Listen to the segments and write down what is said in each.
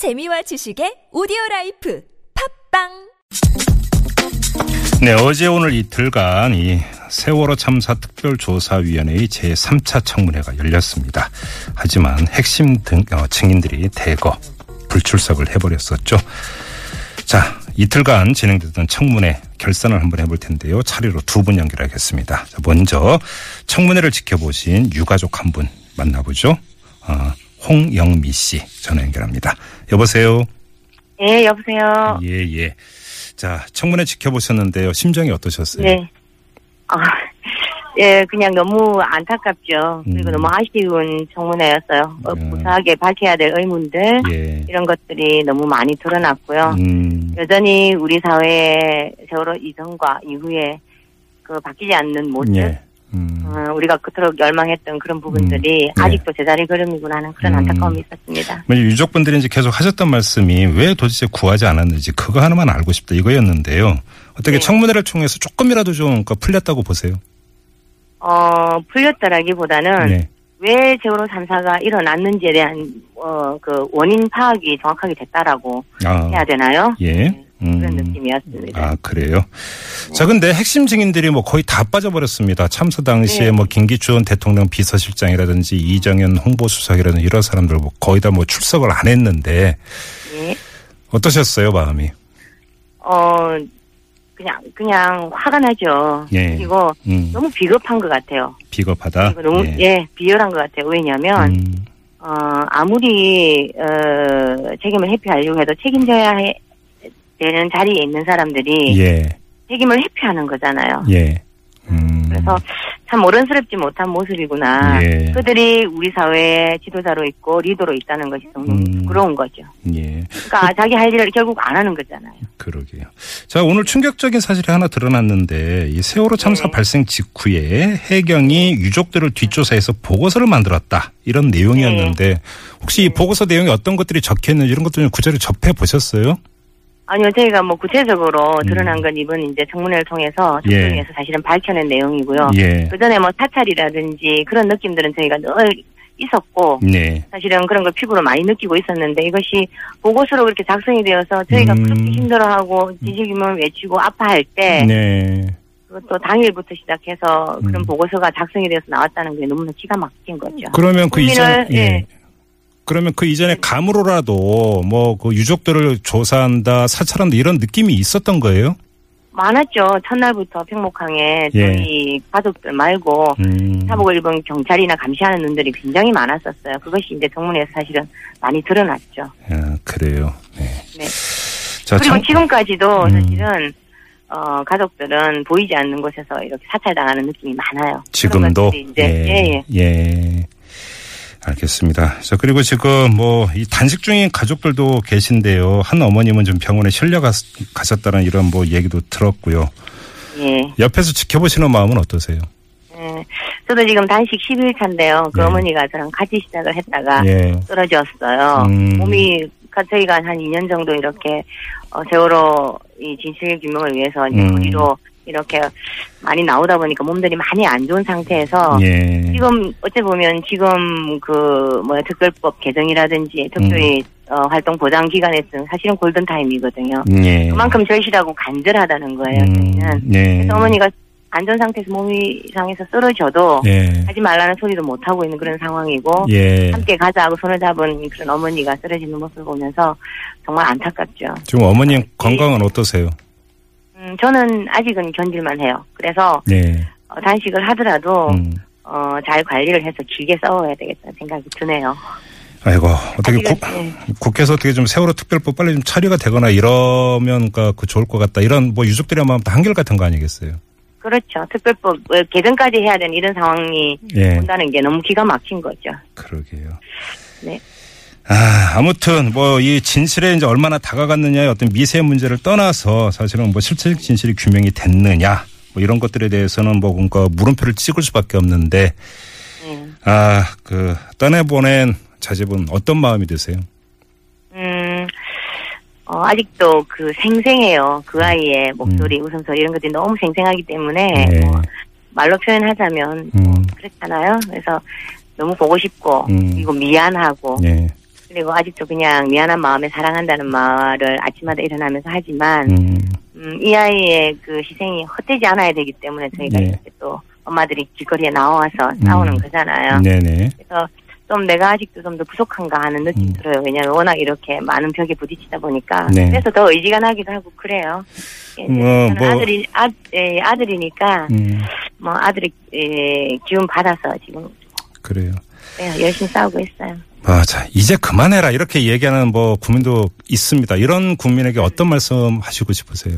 재미와 지식의 오디오 라이프 팟빵 네, 어제 오늘 이틀간 이 세월호 참사 특별조사위원회의 제3차 청문회가 열렸습니다. 하지만 핵심 등 어, 증인들이 대거 불출석을 해버렸었죠. 자, 이틀간 진행됐던 청문회 결산을 한번 해볼 텐데요. 차례로 두 분 연결하겠습니다. 자, 먼저 청문회를 지켜보신 유가족 한 분 만나보죠. 어, 홍영미 씨 전화 연결합니다. 여보세요. 예, 여보세요. 예, 예. 자, 청문회 지켜보셨는데요. 심정이 어떠셨어요? 네. 아, 예, 그냥 너무 안타깝죠. 그리고 음. 너무 아쉬운 청문회였어요. 어, 음. 무사하게 밝혀야 될 의문들, 예. 이런 것들이 너무 많이 드러났고요. 음, 여전히 우리 사회의 세월호 이전과 이후에 그 바뀌지 않는 모습, 예. 음, 어, 우리가 그토록 열망했던 그런 부분들이 네. 아직도 제자리 걸음이구나 하는 그런 음. 안타까움이 있었습니다. 뭐 유족분들이 이제 계속 하셨던 말씀이 왜 도대체 구하지 않았는지 그거 하나만 알고 싶다 이거였는데요. 어떻게 네. 청문회를 통해서 조금이라도 좀 그러니까 풀렸다고 보세요? 어, 풀렸다라기보다는 네. 왜 세월호 참사가 일어났는지에 대한 어, 그 원인 파악이 정확하게 됐다라고 아, 해야 되나요? 예. 네, 음. 그런 느낌이었습니다. 아, 그래요? 자, 근데 핵심 증인들이 뭐 거의 다 빠져버렸습니다. 참사 당시에 네. 뭐 김기춘 대통령 비서실장이라든지 이정현 홍보수석이라든지 이런 사람들 뭐 거의 다 뭐 출석을 안 했는데 예. 어떠셨어요, 마음이? 어, 그냥, 그냥 화가 나죠. 예. 그리고 음, 너무 비겁한 것 같아요. 비겁하다. 너무, 예. 비열한 것 같아요. 왜냐면, 음, 어, 아무리, 어, 책임을 회피하려고 해도 책임져야 해, 되는 자리에 있는 사람들이 예, 책임을 회피하는 거잖아요. 예. 음, 그래서 참 어른스럽지 못한 모습이구나. 예. 그들이 우리 사회의 지도자로 있고 리더로 있다는 것이 너무 음. 부러운 거죠. 예, 그러니까 자기 할 일을 결국 안 하는 거잖아요. 그러게요. 자, 오늘 충격적인 사실이 하나 드러났는데 이 세월호 참사 네. 발생 직후에 해경이 유족들을 뒷조사해서 보고서를 만들었다 이런 내용이었는데 네. 혹시 이 보고서 내용에 어떤 것들이 적혀 있는지 이런 것들 좀 구체적으로 접해 보셨어요? 아니요, 저희가 뭐 구체적으로 음. 드러난 건 이번 이제 청문회를 통해서 예. 청문회에서 사실은 밝혀낸 내용이고요. 예, 그 전에 뭐 사찰이라든지 그런 느낌들은 저희가 늘 있었고 네, 사실은 그런 걸 피부로 많이 느끼고 있었는데 이것이 보고서로 그렇게 작성이 되어서 저희가 음. 그렇게 힘들어하고 지식임을 외치고 아파할 때 네, 그것도 당일부터 시작해서 그런 음. 보고서가 작성이 되어서 나왔다는 게 너무나 기가 막힌 거죠. 그러면 그 이전 예. 예. 그러면 그 이전에 감으로라도 뭐 그 유족들을 조사한다, 사찰한다 이런 느낌이 있었던 거예요? 많았죠. 첫날부터 평목항에 예. 저희 가족들 말고 음. 사복을 입은 경찰이나 감시하는 눈들이 굉장히 많았었어요. 그것이 이제 정문에서 사실은 많이 드러났죠. 아, 그래요. 네. 네. 자, 그리고 청- 지금까지도 음. 사실은 어, 가족들은 보이지 않는 곳에서 이렇게 사찰당하는 느낌이 많아요. 지금도 이제 예, 예. 예. 알겠습니다. 자 그리고 지금 뭐 이 단식 중인 가족들도 계신데요. 한 어머님은 좀 병원에 실려 갔, 가셨다는 이런 뭐 얘기도 들었고요. 예. 옆에서 지켜보시는 마음은 어떠세요? 예. 저도 지금 단식 11일차인데요. 그 예. 어머니가 저랑 같이 시작을 했다가 예. 쓰러졌어요. 음. 몸이 가- 저희가 한 2년 정도 이렇게 어, 세월호 이 진실 규명을 위해서 이제 음. 거리로 이렇게 많이 나오다 보니까 몸들이 많이 안 좋은 상태에서 예. 지금 어찌 보면 지금 그 뭐야 특별법 개정이라든지 특별히 음. 어, 활동 보장 기간에서는 사실은 골든 타임이거든요. 예. 그만큼 절실하고 간절하다는 거예요. 저희는. 예. 그래서 어머니가 안전 상태에서 몸이 상해서 쓰러져도 예. 하지 말라는 소리도 못 하고 있는 그런 상황이고 예. 함께 가자 하고 손을 잡은 그런 어머니가 쓰러지는 모습을 보면서 정말 안타깝죠. 지금 어머님 건강은 어떠세요? 음, 저는 아직은 견딜만 해요. 그래서 네. 어, 단식을 하더라도 음. 어, 잘 관리를 해서 길게 싸워야 되겠다는 생각이 드네요. 아이고 어떻게 아직은, 국, 예. 국회에서 어떻게 좀 세월호 특별법 빨리 좀 처리가 되거나 이러면 그, 그 좋을 것 같다. 이런 뭐 유족들의 마음 한결 같은 거 아니겠어요? 그렇죠. 특별법 어, 개정까지 해야 되는 이런 상황이 예. 온다는 게 너무 기가 막힌 거죠. 그러게요. 네. 아, 아무튼 뭐 이 진실에 이제 얼마나 다가갔느냐의 어떤 미세 문제를 떠나서 사실은 뭐 실체적 진실이 규명이 됐느냐 뭐 이런 것들에 대해서는 뭐 뭔가 물음표를 찍을 수밖에 없는데 예. 아, 그 떠내보낸 자제분 어떤 마음이 드세요? 음, 어, 아직도 그 생생해요. 그 아이의 목소리, 웃음소리 이런 것들이 너무 생생하기 때문에 음. 네. 뭐 말로 표현하자면 음. 그렇잖아요. 그래서 너무 보고 싶고 음. 그리고 미안하고 예. 그리고 아직도 그냥 미안한 마음에 사랑한다는 말을 아침마다 일어나면서 하지만 음, 음, 이 아이의 그 희생이 헛되지 않아야 되기 때문에 저희가 네. 이렇게 또 엄마들이 길거리에 나와서 음. 싸우는 거잖아요. 네네. 그래서 좀 내가 아직도 좀 더 부족한가 하는 느낌 음. 들어요. 왜냐하면 워낙 이렇게 많은 벽에 부딪히다 보니까 네. 그래서 더 의지가 나기도 하고 그래요. 예, 뭐, 저는 뭐. 아들이 아, 예, 아들이니까 음, 뭐 아들이 예, 기운 받아서 지금 그래요. 예, 열심히 싸우고 있어요. 아, 자, 이제 그만해라. 이렇게 얘기하는 뭐 국민도 있습니다. 이런 국민에게 어떤 말씀 하시고 싶으세요?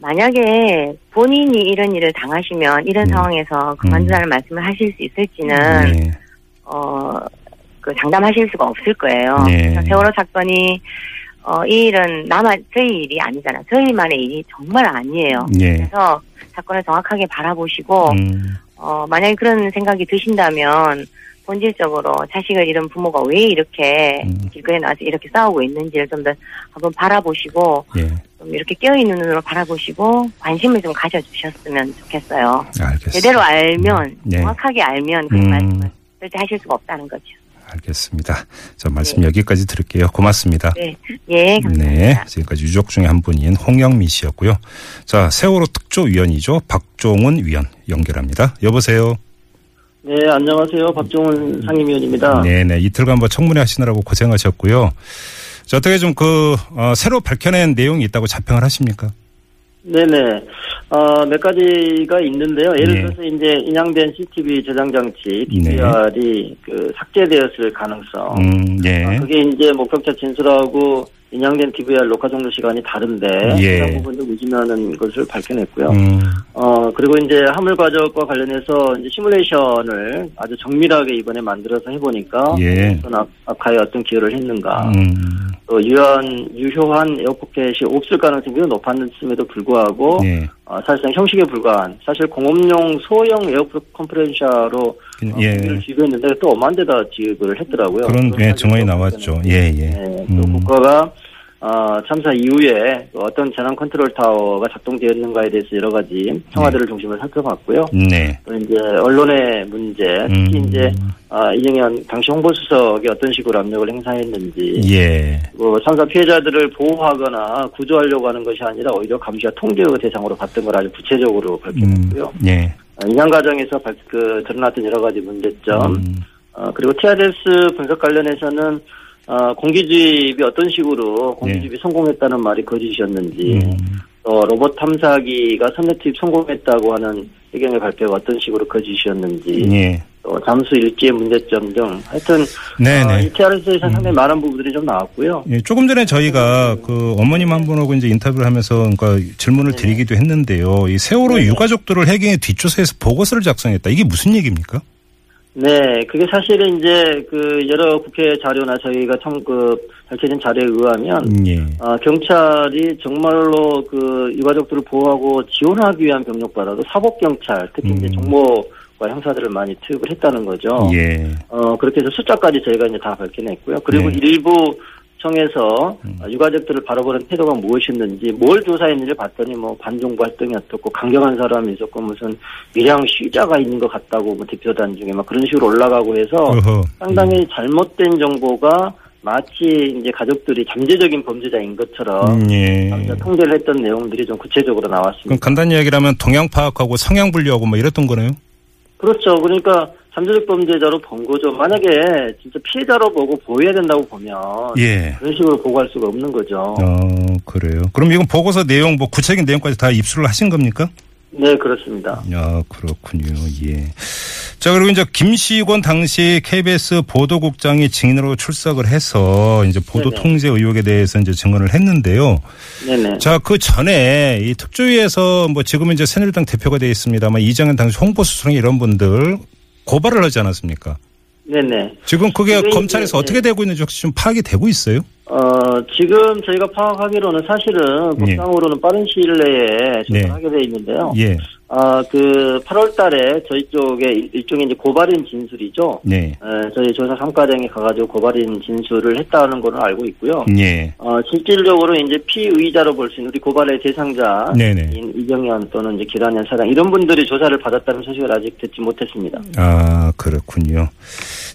만약에 본인이 이런 일을 당하시면 이런 음. 상황에서 그만두라는 말씀을 하실 수 있을지는 네. 어, 그 장담하실 수가 없을 거예요. 네. 세월호 사건이 어, 이 일은 나만 저희 일이 아니잖아. 저희만의 일이 정말 아니에요. 예. 그래서 사건을 정확하게 바라보시고 음, 어, 만약에 그런 생각이 드신다면 본질적으로 자식을 잃은 부모가 왜 이렇게 음. 길거리에 나와서 이렇게 싸우고 있는지를 좀 더 한번 바라보시고 예. 좀 이렇게 깨어있는 눈으로 바라보시고 관심을 좀 가져주셨으면 좋겠어요. 알겠습니다. 제대로 알면 네. 정확하게 알면 그 음. 말씀을 절대 하실 수가 없다는 거죠. 알겠습니다. 자, 말씀 여기까지 드릴게요. 고맙습니다. 네, 예, 감사합니다. 네. 지금까지 유족 중에 한 분인 홍영미 씨였고요. 자, 세월호 특조위원이죠. 박종훈 위원 연결합니다. 여보세요. 네, 안녕하세요. 박종훈 상임위원입니다. 네 네. 이틀간 뭐 청문회 하시느라고 고생하셨고요. 자, 어떻게 좀 그, 어, 새로 밝혀낸 내용이 있다고 자평을 하십니까? 네네. 어, 몇 가지가 있는데요. 예를 네. 들어서 이제 인양된 CCTV 저장 장치, 네. DVR이 그 삭제되었을 가능성. 음, 예. 아, 그게 이제 목격자 진술하고 인양된 DVR 녹화 종료 시간이 다른데 예. 그런 부분도 무지하는 것을 밝혀냈고요. 음, 어 그리고 이제 화물 과적과 관련해서 이제 시뮬레이션을 아주 정밀하게 이번에 만들어서 해보니까 예. 어떤 악- 악화에 어떤 기여를 했는가. 음, 또 유한 유효한 에어포켓이 없을 가능성이 높았음에도 불구하고 예. 어, 사실상 형식에 불과한 사실 공업용 소형 에어포 컴프레셔로 예. 를 지급했는데 또 엄한 데다 지급을 했더라고요. 그런 예, 증언이 또 나왔죠. 예, 예. 네, 또 음, 국가가 어, 참사 이후에 또 어떤 재난 컨트롤 타워가 작동되었는가에 대해서 여러 가지 청와대를 중심으로 살펴봤고요. 네. 또 이제 언론의 문제, 특히 음, 이제 아, 이정현 당시 홍보수석이 어떤 식으로 압력을 행사했는지, 예. 뭐 참사 피해자들을 보호하거나 구조하려고 하는 것이 아니라 오히려 감시와 통제의 대상으로 봤던 걸 아주 구체적으로 음, 밝혔고요. 예. 아, 인양 과정에서 발- 그 드러났던 여러 가지 문제점, 음, 어, 그리고 TRS 분석 관련해서는 어, 공기주입이 어떤 식으로 공기주입이 성공했다는 말이 거짓이었는지, 음, 또 로봇 탐사기가 선내 투입 성공했다고 하는 해경의 발표가 어떤 식으로 거짓이었는지, 예. 또 잠수 일지의 문제점 등 하여튼 네네. 어, 이 TRS에서 상당히 많은 부분들이 좀 나왔고요. 예, 조금 전에 저희가 그 어머님 한 분하고 이제 인터뷰를 하면서 그러니까 질문을 드리기도 했는데요. 이 세월호 네네. 유가족들을 해경에 뒷조사해서 보고서를 작성했다. 이게 무슨 얘기입니까? 네, 그게 사실은 이제 그 여러 국회 자료나 저희가 참그 밝혀진 자료에 의하면 예. 어, 경찰이 정말로 그 유가족들을 보호하고 지원하기 위한 병력보다도 사법 경찰, 특히 이제 음. 정보과 형사들을 많이 투입을 했다는 거죠. 예. 어 그렇게 해서 숫자까지 저희가 이제 다 밝혀냈고요. 그리고 네. 일부 청에서 음. 어, 유가족들을 바라보는 태도가 무엇이었는지 뭘 조사했는지 봤더니 뭐 반정부 활동이 어떻고 강경한 사람이 있었고 무슨 밀양 시위자가 있는 것 같다고 뭐 대표단 중에 막 그런 식으로 올라가고 해서. 상당히 잘못된 정보가 마치 이제 가족들이 잠재적인 범죄자인 것처럼 음, 예. 통제를 했던 내용들이 좀 구체적으로 그럼 나왔습니다. 간단히 얘기를 하면 동양 파악하고 성향 분류하고 뭐 이랬던 거네요. 그렇죠. 그러니까 잠재적 범죄자로 본 거죠. 만약에 진짜 피해자로 보고 보호해야 된다고 보면 예. 그런 식으로 보고할 수가 없는 거죠. 어, 그래요. 그럼 이건 보고서 내용, 뭐 구체적인 내용까지 다 입수를 하신 겁니까? 네, 그렇습니다. 야, 그렇군요. 예. 자, 그리고 이제 김시권 당시 KBS 보도국장이 증인으로 출석을 해서 이제 보도 네네. 통제 의혹에 대해서 이제 증언을 했는데요. 네네. 자, 그 전에 이 특조위에서 뭐 지금은 이제 새누리당 대표가 되어 있습니다만 이정현 당시 홍보수석이 이런 분들 고발을 하지 않았습니까? 네네. 지금 그게 검찰에서 이제, 어떻게 되고 있는지 혹시 좀 파악이 되고 있어요? 어, 지금 저희가 파악하기로는 사실은 예. 법상으로는 빠른 시일 내에 네. 조사하게 돼 있는데요. 예. 아, 그 8월 달에 저희 쪽에 일- 일종의 이제 고발인 진술이죠. 네. 에, 저희 조사 3과장에 가가지고 고발인 진술을 했다는 거는 알고 있고요. 예. 어, 실질적으로 이제 피의자로 볼 수 있는 우리 고발의 대상자 네네. 인 이경현 또는 이제 기란현 사장 이런 분들이 조사를 받았다는 소식을 아직 듣지 못했습니다. 아, 그렇군요.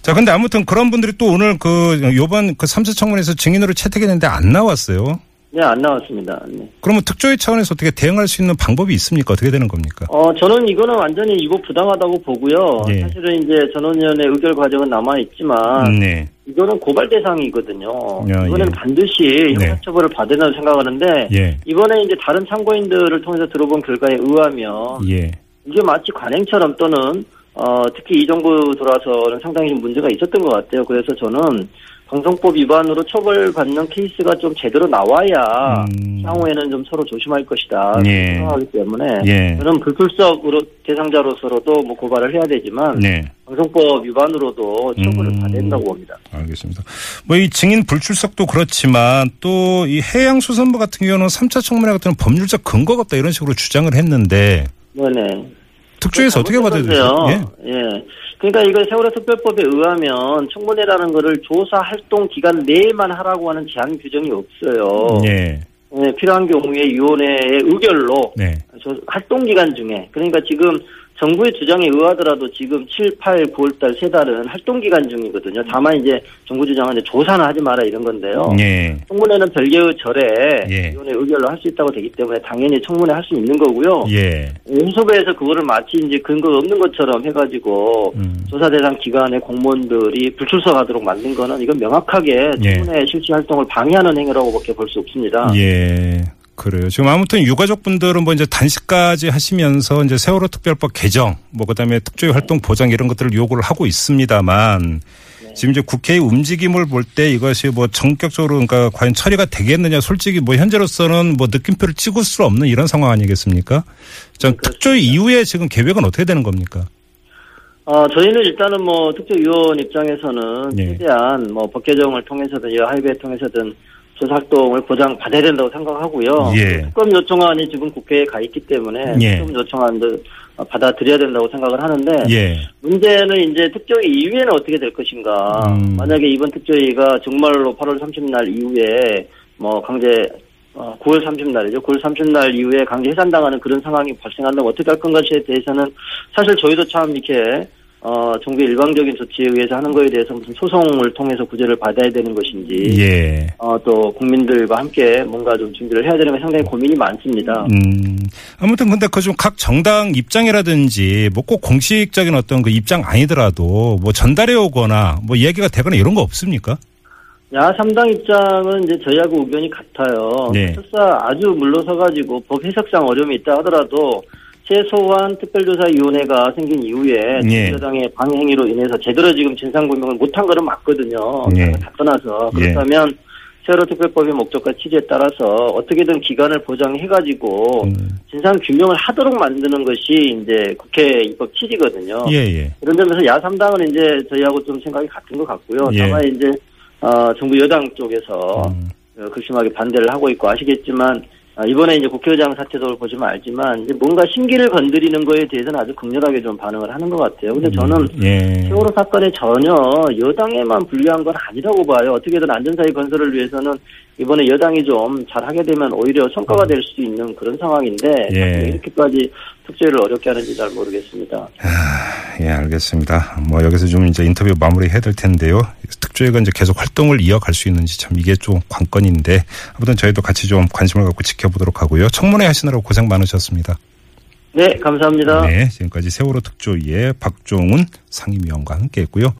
자, 근데 아무튼 그런 분들이 또 오늘 그 요번 그 삼수청문회에서 증인으로 채택했는데 안 나왔어요. 네, 안 나왔습니다. 네. 그러면 특조위 차원에서 어떻게 대응할 수 있는 방법이 있습니까? 어떻게 되는 겁니까? 어, 저는 이거는 완전히 이거 부당하다고 보고요. 예. 사실은 이제 전원위원회 의결 과정은 남아있지만, 네. 이거는 고발 대상이거든요. 야, 이거는 예. 반드시 네. 형사처벌을 받으라고 생각하는데, 예. 이번에 이제 다른 참고인들을 통해서 들어본 결과에 의하면, 예. 이게 마치 관행처럼 또는, 어, 특히 이 정부 들어와서는 상당히 좀 문제가 있었던 것 같아요. 그래서 저는 방송법 위반으로 처벌받는 케이스가 좀 제대로 나와야 음. 향후에는 좀 서로 조심할 것이다 예. 생각하기 때문에 예. 저는 불출석으로 대상자로서로도 뭐 고발을 해야 되지만 네. 방송법 위반으로도 처벌을 음. 받아야 된다고 봅니다. 알겠습니다. 뭐 이 증인 불출석도 그렇지만 또 이 해양수산부 같은 경우는 3차 청문회 같은 법률적 근거가 없다 이런 식으로 주장을 했는데 네네. 특조위에서 어떻게 받아들여요? 건데요. 예. 그러니까 이거 세월호 특별법에 의하면 청문회라는 거를 조사 활동 기간 내에만 하라고 하는 제한 규정이 없어요. 예. 예, 필요한 경우에 위원회의 의결로 네. 저 활동 기간 중에 그러니까 지금 정부의 주장에 의하더라도 지금 7, 8, 9월 달 세 달은 활동 기간 중이거든요. 다만 이제 정부 주장은 조사는 하지 마라 이런 건데요. 예. 청문회는 별개의 절에 예. 위원회 의결로 할 수 있다고 되기 때문에 당연히 청문회 할 수 있는 거고요. 예. 해소부에서 그거를 마치 이제 근거가 없는 것처럼 해가지고 음. 조사 대상 기관의 공무원들이 불출석하도록 만든 거는 이건 명확하게 예. 청문회 실시 활동을 방해하는 행위라고밖에 볼 수 없습니다. 예. 그래요. 지금 아무튼 유가족분들은 뭐 이제 단식까지 하시면서 이제 세월호 특별법 개정, 뭐 그다음에 특조위 활동 보장 이런 것들을 요구를 하고 있습니다만 지금 이제 국회의 움직임을 볼 때 이것이 뭐 전격적으로 그러니까 과연 처리가 되겠느냐 솔직히 뭐 현재로서는 뭐 느낌표를 찍을 수 없는 이런 상황 아니겠습니까? 전 특조위 이후에 지금 계획은 어떻게 되는 겁니까? 어, 저희는 일단은 뭐 특조위원 입장에서는 예. 최대한 뭐 법 개정을 통해서든 이 하이브에 통해서든 조사 활동을 보장 받아야 된다고 생각하고요. 예. 특검 요청안이 지금 국회에 가 있기 때문에 예. 특검 요청안도 어, 받아들여야 된다고 생각을 하는데 예. 문제는 이제 특조위 이후에는 어떻게 될 것인가. 음. 만약에 이번 특조위가 정말로 8월 30날 이후에 뭐 강제 어, 9월 30날이죠. 9월 30날 이후에 강제 해산당하는 그런 상황이 발생한다면 어떻게 할 건가에 대해서는 사실 저희도 참 이렇게 어, 정부의 일방적인 조치에 의해서 하는 거에 대해서 무슨 소송을 통해서 구제를 받아야 되는 것인지 예. 어, 또 국민들과 함께 뭔가 좀 준비를 해야 되는 게 상당히 고민이 많습니다. 음. 아무튼 근데 그 좀 각 정당 입장이라든지 뭐 꼭 공식적인 어떤 그 입장 아니더라도 뭐 전달해 오거나 뭐 이야기가 되거나 이런 거 없습니까? 야, 3당 입장은 이제 저희하고 의견이 같아요. 네. 설사 아주 물러서 가지고 법 해석상 어려움이 있다 하더라도 최소한 특별조사위원회가 생긴 이후에 예. 여당의 방행위로 인해서 제대로 지금 진상규명을 못한 거는 맞거든요. 예. 다 떠나서. 예. 그렇다면 세월호 특별법의 목적과 취지에 따라서 어떻게든 기간을 보장해가지고 음. 진상 규명을 하도록 만드는 것이 이제 국회 입법 취지거든요. 예, 예. 그런 점에서 야3당은 이제 저희하고 좀 생각이 같은 것 같고요. 예. 다만 이제 어, 정부 여당 쪽에서 음. 어, 극심하게 반대를 하고 있고 아시겠지만 아, 이번에 이제 국회의장 사태도 보시면 알지만 이제 뭔가 심기를 건드리는 거에 대해서는 아주 극렬하게 좀 반응을 하는 것 같아요. 근데 저는 예. 세월호 사건에 전혀 여당에만 불리한 건 아니라고 봐요. 어떻게든 안전사회 건설을 위해서는 이번에 여당이 좀 잘하게 되면 오히려 성과가 될수 있는 그런 상황인데 예. 왜 이렇게까지 특조위를 어렵게 하는지 잘 모르겠습니다. 예, 알겠습니다. 뭐 여기서 좀 이제 인터뷰 마무리 해야 될 텐데요. 특조위가 이제 계속 활동을 이어갈 수 있는지 참 이게 좀 관건인데 아무튼 저희도 같이 좀 관심을 갖고 지켜보도록 하고요. 청문회 하시느라고 고생 많으셨습니다. 네, 감사합니다. 네, 지금까지 세월호 특조위의 박종훈 상임위원과 함께했고요.